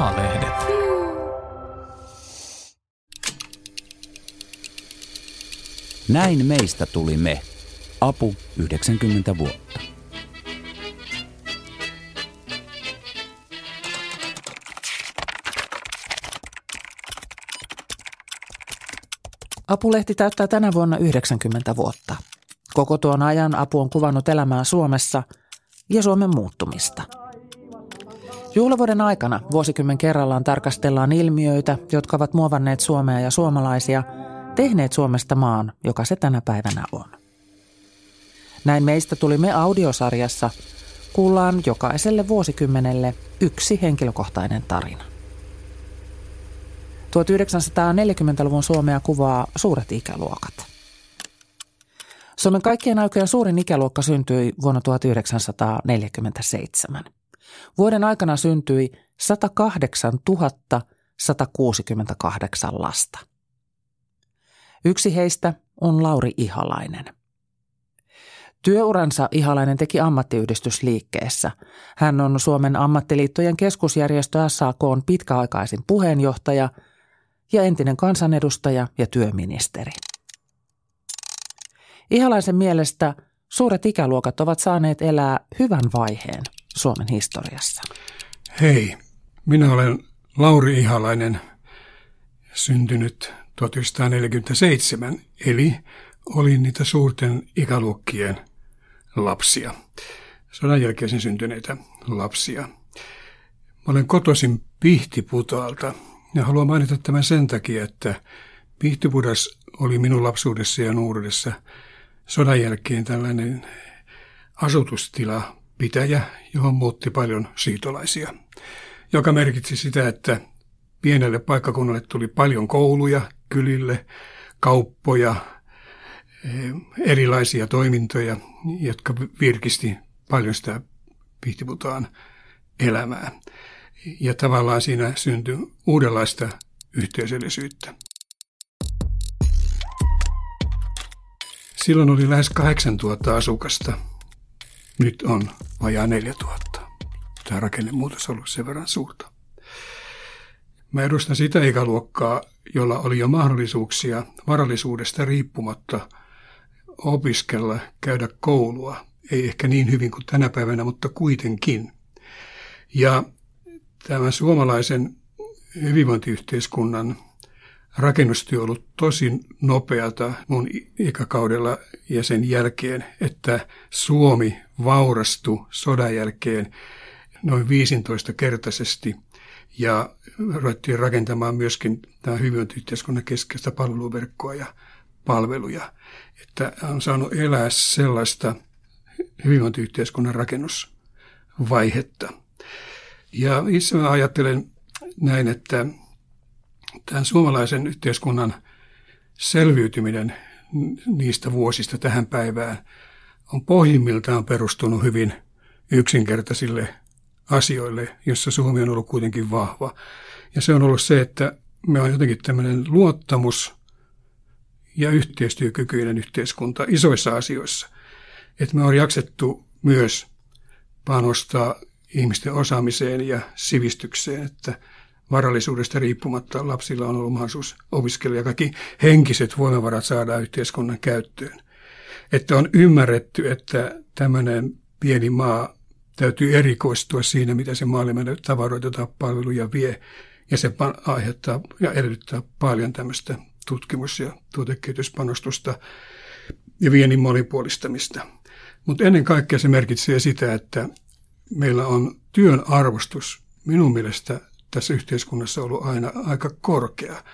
A-lehdet. Näin meistä tuli me. Apu 90 vuotta. Apulehti täyttää tänä vuonna 90 vuotta. Koko tuon ajan Apu on kuvannut elämää Suomessa ja Suomen muuttumista. Juhlavuoden aikana vuosikymmen kerrallaan tarkastellaan ilmiöitä, jotka ovat muovanneet Suomea ja suomalaisia, tehneet Suomesta maan, joka se tänä päivänä on. Näin meistä tuli me audiosarjassa. Kuullaan jokaiselle vuosikymmenelle yksi henkilökohtainen tarina. 1940-luvun Suomea kuvaa suuret ikäluokat. Suomen kaikkien aikojen suurin ikäluokka syntyi vuonna 1947. Vuoden aikana syntyi 108 168 lasta. Yksi heistä on Lauri Ihalainen. Työuransa Ihalainen teki ammattiyhdistysliikkeessä. Hän on Suomen ammattiliittojen keskusjärjestö SAK on pitkäaikaisin puheenjohtaja – ja entinen kansanedustaja ja työministeri. Ihalaisen mielestä suuret ikäluokat ovat saaneet elää hyvän vaiheen Suomen historiassa. Hei, minä olen Lauri Ihalainen, syntynyt 1947, eli olin niitä suurten ikäluokkien lapsia, sodan jälkeisen syntyneitä lapsia. Mä olen kotoisin Pihtiputaalta, ja haluan mainita tämän sen takia, että Pihtipudas oli minun lapsuudessa ja nuoruudessa sodan jälkeen tällainen asutustila pitäjä, johon muutti paljon siitolaisia, joka merkitsi sitä, että pienelle paikkakunnalle tuli paljon kouluja kylille, kauppoja, eh, erilaisia toimintoja, jotka virkisti paljon sitä Pihtiputaan elämää ja tavallaan siinä syntyi uudenlaista yhteisöllisyyttä. Silloin oli lähes 8000 asukasta. Nyt on vajaa 4000. Tämä rakennemuutos on ollut sen verran suurta. Mä edustan sitä ikäluokkaa, jolla oli jo mahdollisuuksia varallisuudesta riippumatta opiskella, käydä koulua. Ei ehkä niin hyvin kuin tänä päivänä, mutta kuitenkin. Ja tämä suomalaisen hyvinvointiyhteiskunnan rakennustyö on ollut tosi nopeata mun ikäkaudella ja sen jälkeen, että Suomi vaurastui sodan jälkeen noin 15-kertaisesti ja ruvettiin rakentamaan myöskin tämä hyvinvointiyhteiskunnan keskeistä palveluverkkoa ja palveluja. Että on saanut elää sellaista hyvinvointiyhteiskunnan rakennusvaihetta. Ja itse mä ajattelen näin, että tämän suomalaisen yhteiskunnan selviytyminen niistä vuosista tähän päivään on pohjimmiltaan perustunut hyvin yksinkertaisille asioille, jossa Suomi on ollut kuitenkin vahva. Ja se on ollut se, että me on jotenkin tämmöinen luottamus ja yhteistyökykyinen yhteiskunta isoissa asioissa. Että me on jaksettu myös panostaa ihmisten osaamiseen ja sivistykseen, että varallisuudesta riippumatta lapsilla on ollut mahdollisuus opiskella ja kaikki henkiset voimavarat saadaan yhteiskunnan käyttöön. Että on ymmärretty, että tämmöinen pieni maa täytyy erikoistua siinä, mitä se maailman tavaroita tai palveluja vie, ja se aiheuttaa ja edellyttää paljon tämmöistä tutkimus- ja tuotekehityspanostusta ja viennin monipuolistamista. Mutta ennen kaikkea se merkitsee sitä, että meillä on työn arvostus minun mielestä tässä yhteiskunnassa ollut aina aika korkea.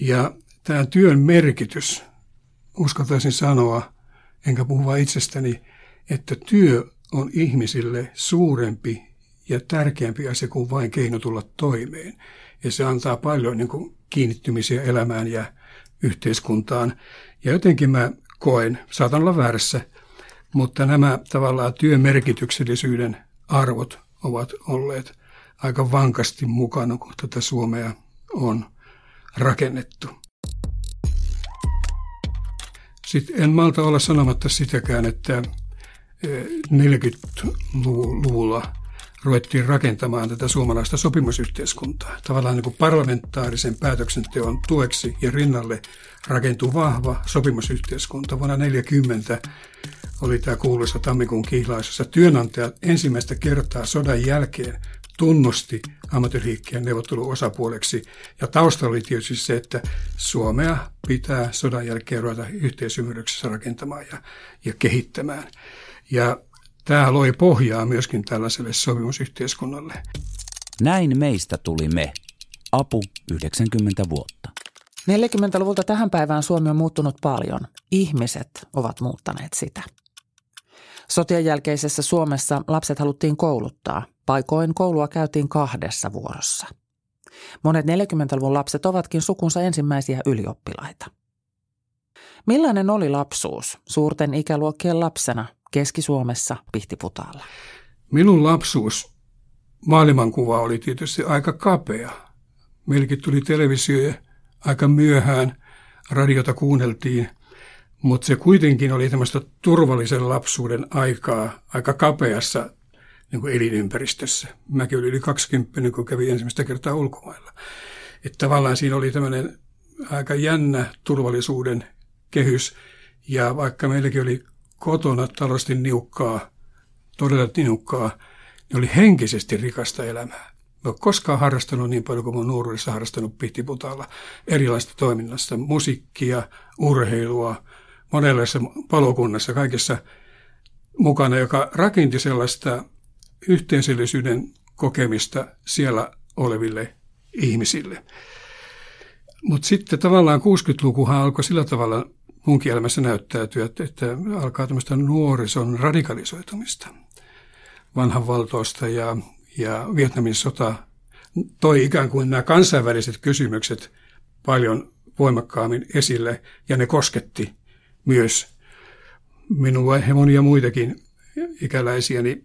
Ja tämä työn merkitys, uskaltaisin sanoa, enkä puhu vain itsestäni, että työ on ihmisille suurempi ja tärkeämpi asia kuin vain keino tulla toimeen. Ja se antaa paljon niin kuin, kiinnittymisiä elämään ja yhteiskuntaan. Ja jotenkin mä koen, saatan olla väärässä, mutta nämä tavallaan työn merkityksellisyyden arvot ovat olleet aika vankasti mukana, kun tätä Suomea on rakennettu. Sitten en malta olla sanomatta sitäkään, että 40-luvulla ruvettiin rakentamaan tätä suomalaista sopimusyhteiskuntaa. Tavallaan niin kuin parlamentaarisen päätöksenteon tueksi ja rinnalle rakentui vahva sopimusyhteiskunta. Vuonna 1940 oli tämä kuuluisa tammikuun kihlaisessa työnantajat ensimmäistä kertaa sodan jälkeen tunnusti ammattiliikkeen neuvotteluosapuoleksi. Ja taustalla oli tietysti se, että Suomea pitää sodan jälkeen ruveta yhteisymmärryksessä rakentamaan ja, ja kehittämään. Ja tämä loi pohjaa myöskin tällaiselle sopimusyhteiskunnalle. Näin meistä tuli me. Apu 90 vuotta. 40-luvulta tähän päivään Suomi on muuttunut paljon. Ihmiset ovat muuttaneet sitä. Sotien jälkeisessä Suomessa lapset haluttiin kouluttaa. Paikoin koulua käytiin kahdessa vuorossa. Monet 40-luvun lapset ovatkin sukunsa ensimmäisiä ylioppilaita. Millainen oli lapsuus suurten ikäluokkien lapsena Keski-Suomessa Pihtiputaalla? Minun lapsuus maailmankuva oli tietysti aika kapea. Meilläkin tuli televisio aika myöhään, radiota kuunneltiin, mutta se kuitenkin oli tämmöistä turvallisen lapsuuden aikaa aika kapeassa niin kuin elinympäristössä. Mäkin olin yli 20, kun kävin ensimmäistä kertaa ulkomailla. Että tavallaan siinä oli tämmöinen aika jännä turvallisuuden kehys. Ja vaikka meilläkin oli kotona taloudellisesti niukkaa, todella niukkaa, niin oli henkisesti rikasta elämää. Mä olen koskaan harrastanut niin paljon kuin mun nuoruudessa harrastanut Pihtiputaalla erilaista toiminnasta, musiikkia, urheilua, monenlaisessa palokunnassa, kaikessa mukana, joka rakinti sellaista yhteisöllisyyden kokemista siellä oleville ihmisille. Mutta sitten tavallaan 60-lukuhan alkoi sillä tavalla munkin elämässä näyttäytyä, että, että alkaa tämmöistä nuorison radikalisoitumista vanhan valtoista ja, ja Vietnamin sota toi ikään kuin nämä kansainväliset kysymykset paljon voimakkaammin esille ja ne kosketti myös minua ja monia muitakin ikäläisiäni.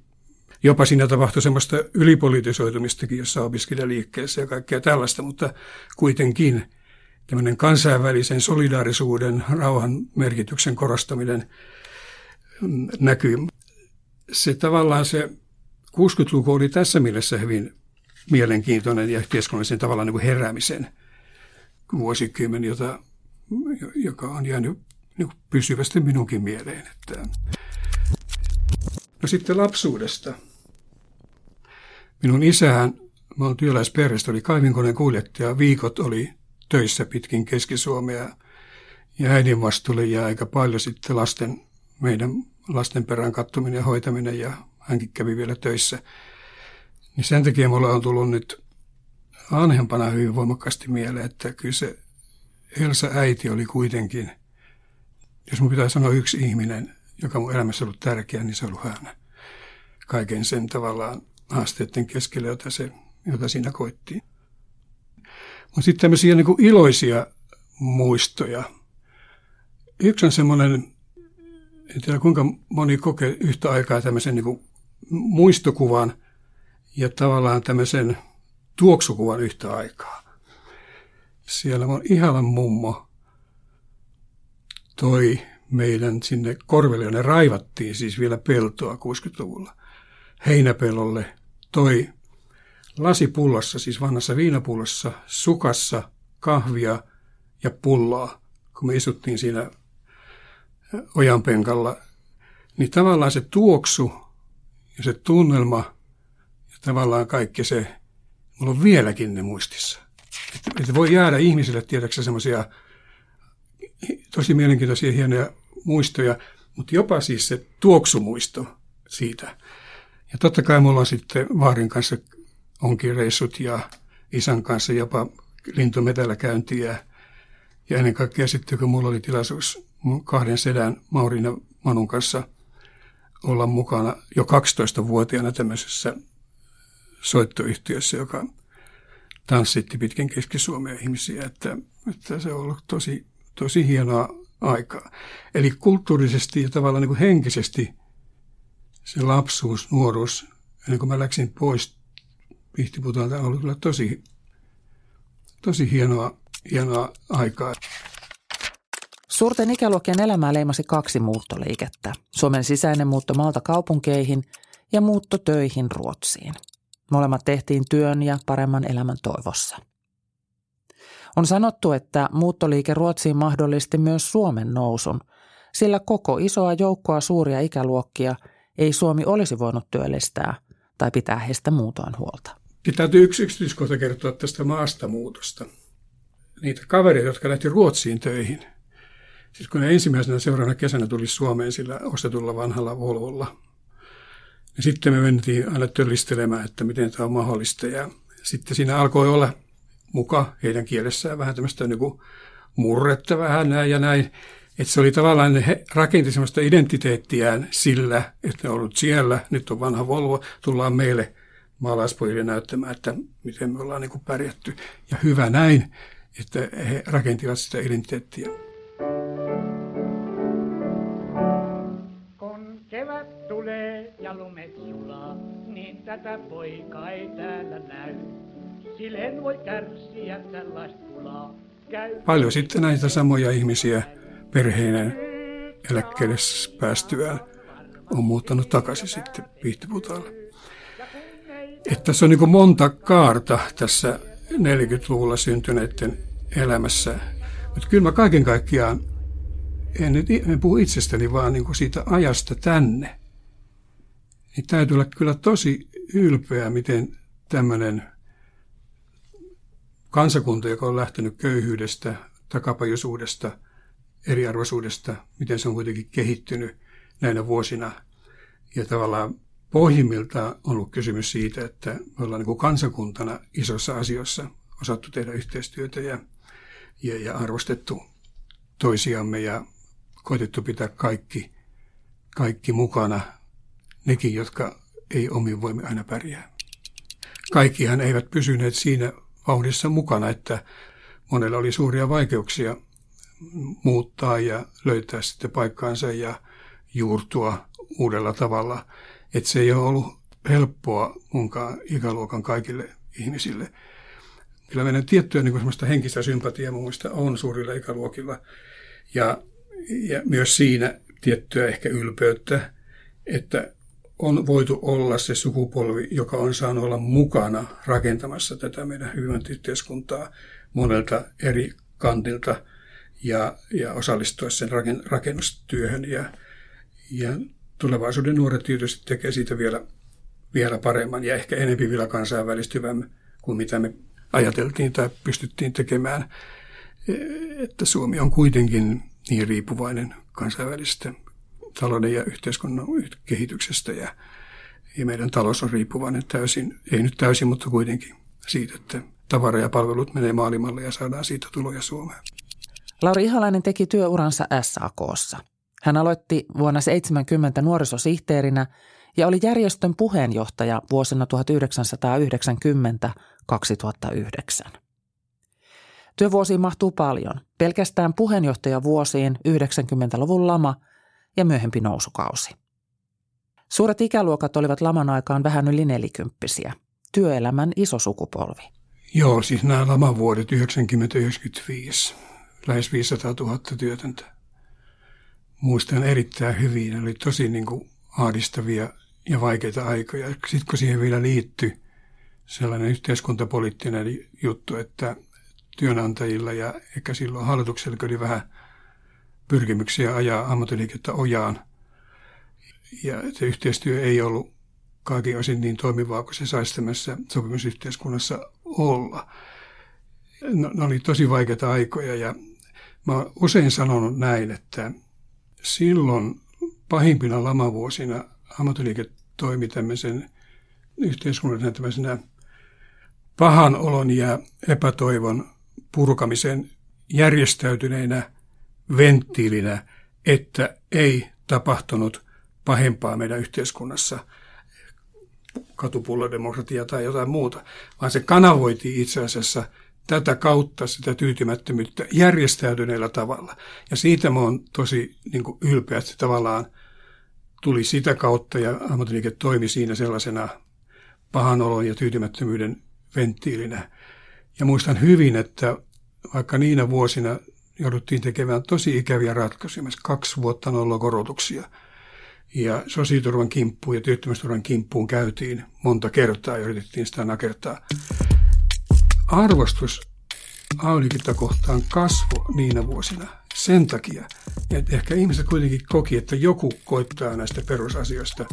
Jopa siinä tapahtui semmoista ylipolitisoitumistakin jossa opiskelijaliikkeessä ja kaikkea tällaista, mutta kuitenkin tämmöinen kansainvälisen solidaarisuuden, rauhan merkityksen korostaminen näkyy. Se tavallaan se 60-luku oli tässä mielessä hyvin mielenkiintoinen ja yhteiskunnallisen tavallaan niin kuin heräämisen vuosikymmen, jota, joka on jäänyt niin pysyvästi minunkin mieleen. Että. No sitten lapsuudesta. Minun isähän, mä olen työläisperheestä, oli kaivinkoneen kuljettaja. Viikot oli töissä pitkin Keski-Suomea ja äidin vastuulle jää aika paljon sitten lasten, meidän lasten perään kattominen ja hoitaminen ja hänkin kävi vielä töissä. Niin sen takia mulla on tullut nyt vanhempana hyvin voimakkaasti mieleen, että kyllä se Elsa äiti oli kuitenkin, jos mun pitää sanoa yksi ihminen, joka mun elämässä on ollut tärkeä, niin se on ollut hän. Kaiken sen tavallaan haasteiden keskellä, jota, se, jota siinä koittiin. Mutta sitten tämmöisiä niin iloisia muistoja. Yksi on semmoinen, en tiedä kuinka moni kokee yhtä aikaa tämmöisen niin muistokuvan ja tavallaan tämmöisen tuoksukuvan yhtä aikaa. Siellä on Ihalan mummo toi meidän sinne korvelle, ne raivattiin siis vielä peltoa 60-luvulla, heinäpellolle, toi lasipullossa, siis vanhassa viinapullossa, sukassa, kahvia ja pullaa, kun me istuttiin siinä ojanpenkalla, niin tavallaan se tuoksu ja se tunnelma ja tavallaan kaikki se, mulla on vieläkin ne muistissa. Että, että voi jäädä ihmisille tietääksä semmoisia tosi mielenkiintoisia hienoja muistoja, mutta jopa siis se tuoksumuisto siitä. Ja totta kai mulla on sitten Vaarin kanssa onkin reissut ja isän kanssa jopa lintumetällä käyntiä. Ja ennen kaikkea sitten, kun mulla oli tilaisuus kahden sedän Maurin ja Manun kanssa olla mukana jo 12-vuotiaana tämmöisessä soittoyhtiössä, joka tanssitti pitkin Keski-Suomea ihmisiä, että, että se on ollut tosi, tosi hienoa aikaa. Eli kulttuurisesti ja tavallaan niin kuin henkisesti se lapsuus, nuoruus, ennen kuin mä läksin pois Pihtiputaalta on ollut kyllä tosi, tosi hienoa, hienoa aikaa. Suurten ikäluokkien elämää leimasi kaksi muuttoliikettä. Suomen sisäinen muutto maalta kaupunkeihin ja muutto töihin Ruotsiin. Molemmat tehtiin työn ja paremman elämän toivossa. On sanottu, että muuttoliike Ruotsiin mahdollisti myös Suomen nousun, sillä koko isoa joukkoa suuria ikäluokkia ei Suomi olisi voinut työllistää tai pitää heistä muutoin huolta. Täytyy yksi yksityiskohta kertoa tästä maastamuutosta. Niitä kavereita, jotka lähti Ruotsiin töihin. Siis kun ne ensimmäisenä seuraavana kesänä tuli Suomeen sillä ostetulla vanhalla Volvolla. Ja sitten me mentiin aina töllistelemään, että miten tämä on mahdollista. Ja sitten siinä alkoi olla muka heidän kielessään vähän tämmöistä niin kuin murretta vähän näin ja näin. Että se oli tavallaan, he rakenti semmoista identiteettiään sillä, että ne on ollut siellä, nyt on vanha Volvo, tullaan meille maalaispojille näyttämään, että miten me ollaan niin kuin pärjätty. Ja hyvä näin, että he rakentivat sitä identiteettiä. Kun kevät tulee ja lumet sulaa, niin tätä poikaa ei täällä näy. Voi kärsiä tällaista Paljon sitten näitä samoja ihmisiä perheineen eläkkeelle päästyään on muuttanut takaisin sitten Pihtiputaalle. Että tässä on niin monta kaarta tässä 40-luvulla syntyneiden elämässä. Mutta kyllä mä kaiken kaikkiaan, en nyt en puhu itsestäni, vaan niin siitä ajasta tänne. Niin täytyy olla kyllä tosi ylpeä, miten tämmöinen kansakunta, joka on lähtenyt köyhyydestä, takapajuisuudesta, eriarvoisuudesta, miten se on kuitenkin kehittynyt näinä vuosina. Ja tavallaan pohjimmiltaan on ollut kysymys siitä, että me ollaan niin kansakuntana isossa asioissa osattu tehdä yhteistyötä ja, ja, ja arvostettu toisiamme ja koitettu pitää kaikki, kaikki mukana, nekin, jotka ei omin voimin aina pärjää. Kaikkihan eivät pysyneet siinä vauhdissa mukana, että monella oli suuria vaikeuksia muuttaa ja löytää sitten paikkaansa ja juurtua uudella tavalla. Että se ei ole ollut helppoa munkaan ikäluokan kaikille ihmisille. Kyllä meidän tiettyä niin kuin henkistä sympatiaa mielestä on suurilla ikäluokilla. Ja, ja myös siinä tiettyä ehkä ylpeyttä, että on voitu olla se sukupolvi, joka on saanut olla mukana rakentamassa tätä meidän hyvinvointiyhteiskuntaa monelta eri kantilta ja, ja osallistua sen rakennustyöhön. Ja, ja tulevaisuuden nuoret tietysti tekee siitä vielä, vielä paremman ja ehkä enempi vielä kansainvälistyvän kuin mitä me ajateltiin tai pystyttiin tekemään. Että Suomi on kuitenkin niin riippuvainen kansainvälisestä talouden ja yhteiskunnan kehityksestä ja, ja meidän talous on riippuvainen täysin, ei nyt täysin, mutta kuitenkin siitä, että tavara ja palvelut menee maailmalle ja saadaan siitä tuloja Suomeen. Lauri Ihalainen teki työuransa SAKssa. Hän aloitti vuonna 70 nuorisosihteerinä ja oli järjestön puheenjohtaja vuosina 1990-2009. Työvuosiin mahtuu paljon. Pelkästään puheenjohtajavuosiin 90-luvun lama – ja myöhempi nousukausi. Suuret ikäluokat olivat laman aikaan vähän yli nelikymppisiä. Työelämän iso sukupolvi. Joo, siis nämä lamavuodet 90-95, lähes 500 000 työtöntä. Muistan erittäin hyvin, ne oli tosi niin kuin ahdistavia ja vaikeita aikoja. Sitten kun siihen vielä liittyi sellainen yhteiskuntapoliittinen juttu, että työnantajilla ja ehkä silloin hallituksella oli vähän – pyrkimyksiä ajaa ammattiliikettä ojaan. Ja se yhteistyö ei ollut kaikin osin niin toimivaa kuin se saisi tämmöisessä sopimusyhteiskunnassa olla. No, ne oli tosi vaikeita aikoja ja mä oon usein sanonut näin, että silloin pahimpina lamavuosina ammattiliike toimi tämmöisen yhteiskunnan tämmöisenä pahan olon ja epätoivon purkamisen järjestäytyneinä venttiilinä, että ei tapahtunut pahempaa meidän yhteiskunnassa, katupullodemokratia tai jotain muuta, vaan se kanavoitiin itse asiassa tätä kautta sitä tyytymättömyyttä järjestäytyneellä tavalla. Ja siitä mä oon tosi niin kuin ylpeä, että tavallaan tuli sitä kautta ja ammattiliike toimi siinä sellaisena pahan olon ja tyytymättömyyden venttiilinä. Ja muistan hyvin, että vaikka niinä vuosina jouduttiin tekemään tosi ikäviä ratkaisuja, kaksi vuotta nolla korotuksia. Ja sosiaaliturvan kimppuun ja työttömyysturvan kimppuun käytiin monta kertaa ja yritettiin sitä nakertaa. Arvostus Aulikita kohtaan kasvo niinä vuosina sen takia, että ehkä ihmiset kuitenkin koki, että joku koittaa näistä perusasioista,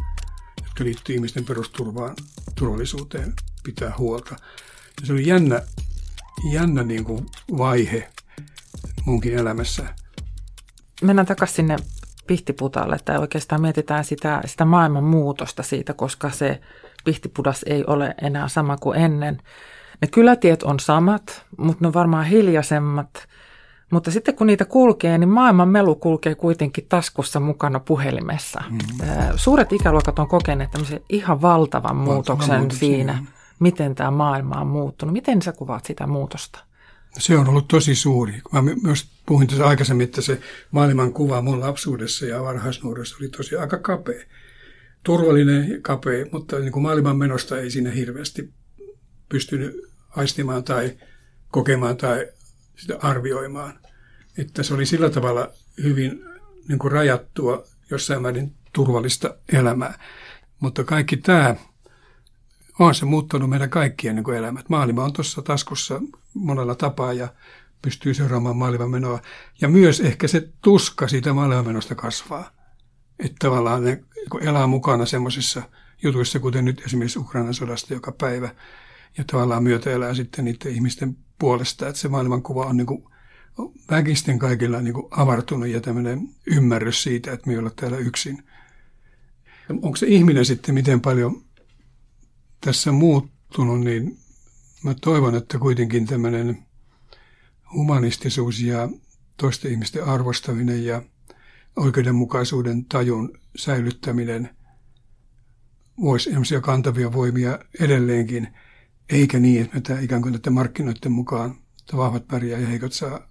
jotka liittyy ihmisten perusturvaan, turvallisuuteen, pitää huolta. Ja se oli jännä, jännä niin kuin vaihe munkin elämässä. Mennään takaisin sinne pihtiputalle, tai oikeastaan mietitään sitä, sitä maailman muutosta siitä, koska se pihtipudas ei ole enää sama kuin ennen. Ne kylätiet on samat, mutta ne on varmaan hiljaisemmat. Mutta sitten kun niitä kulkee, niin maailman melu kulkee kuitenkin taskussa mukana puhelimessa. Mm-hmm. Suuret ikäluokat on kokeneet tämmöisen ihan valtavan muutoksen siinä, miten tämä maailma on muuttunut. Miten sä kuvaat sitä muutosta? Se on ollut tosi suuri. Mä myös puhuin tässä aikaisemmin, että se maailman kuva mun lapsuudessa ja varhaisnuudessa oli tosi aika kapea. Turvallinen ja kapea, mutta niin kuin maailman menosta ei siinä hirveästi pystynyt aistimaan tai kokemaan tai sitä arvioimaan. Että se oli sillä tavalla hyvin niin kuin rajattua jossain määrin turvallista elämää. Mutta kaikki tämä on se muuttanut meidän kaikkien niin elämät. Maailma on tuossa taskussa monella tapaa ja pystyy seuraamaan maailman menoa. Ja myös ehkä se tuska siitä maailman menosta kasvaa. Että tavallaan ne elää mukana semmoisissa jutuissa, kuten nyt esimerkiksi Ukrainan sodasta joka päivä. Ja tavallaan myötä elää sitten niiden ihmisten puolesta, että se maailmankuva on niin kuin väkisten kaikilla niin kuin avartunut ja tämmöinen ymmärrys siitä, että me ei olla täällä yksin. Onko se ihminen sitten miten paljon tässä muuttunut, niin mä toivon, että kuitenkin tämmöinen humanistisuus ja toisten ihmisten arvostaminen ja oikeudenmukaisuuden tajun säilyttäminen voisi sellaisia kantavia voimia edelleenkin, eikä niin, että tämä ikään kuin näiden markkinoiden mukaan että vahvat pärjää ja heikot saa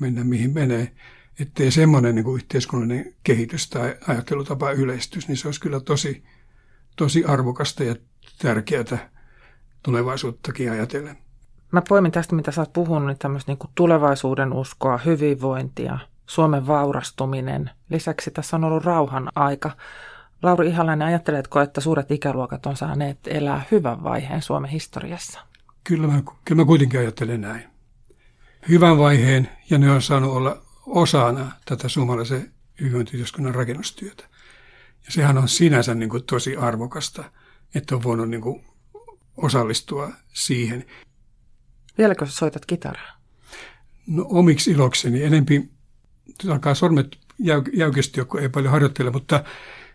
mennä mihin menee. Ettei semmoinen niin kuin yhteiskunnallinen kehitys tai ajattelutapa yleistys, niin se olisi kyllä tosi, tosi arvokasta ja tärkeää tulevaisuuttakin ajatellen. Mä poimin tästä, mitä sä oot puhunut, niin tämmöistä niin tulevaisuuden uskoa, hyvinvointia, Suomen vaurastuminen. Lisäksi tässä on ollut rauhan aika. Lauri Ihalainen, ajatteletko, että suuret ikäluokat on saaneet elää hyvän vaiheen Suomen historiassa? Kyllä mä, kyllä mä kuitenkin ajattelen näin. Hyvän vaiheen, ja ne on saanut olla osana tätä suomalaisen hyvinvointiyhteiskunnan rakennustyötä. Ja sehän on sinänsä niin kuin tosi arvokasta, että on voinut niin kuin osallistua siihen. Vieläkö soitat kitaraa? No omiksi ilokseni. Enempi alkaa sormet jäy, jäykistyä, kun ei paljon harjoittele, mutta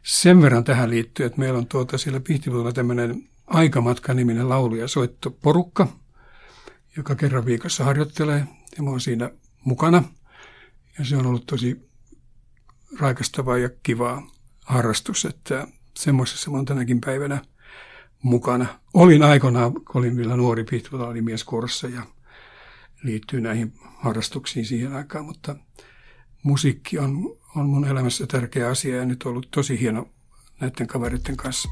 sen verran tähän liittyy, että meillä on tuota siellä Pihtipuolella tämmöinen Aikamatka-niminen laulu- ja soittoporukka, joka kerran viikossa harjoittelee, ja mä oon siinä mukana. Ja se on ollut tosi raikastavaa ja kivaa harrastus, että semmoisessa mä oon tänäkin päivänä mukana. Olin aikoinaan, kun olin vielä nuori Pihtipuolella, oli mieskuorossa ja liittyy näihin harrastuksiin siihen aikaan, mutta musiikki on, on mun elämässä tärkeä asia ja nyt on ollut tosi hieno näiden kavereiden kanssa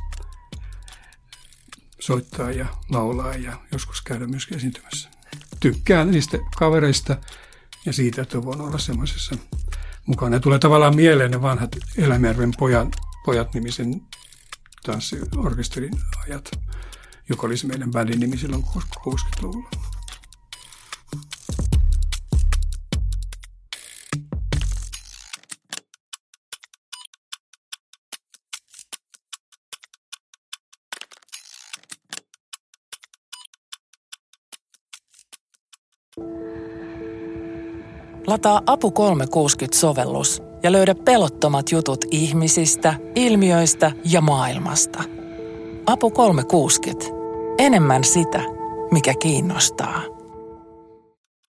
soittaa ja laulaa ja joskus käydä myös esiintymässä. Tykkään niistä kavereista ja siitä, että voin olla semmoisessa mukana. Ja tulee tavallaan mieleen ne vanhat Elämärven pojan, pojat nimisen tanssiorkesterin ajat, joka olisi meidän bändin nimi silloin 60-luvulla. Lataa Apu 360-sovellus ja löydä pelottomat jutut ihmisistä, ilmiöistä ja maailmasta. Apu 360. Enemmän sitä, mikä kiinnostaa.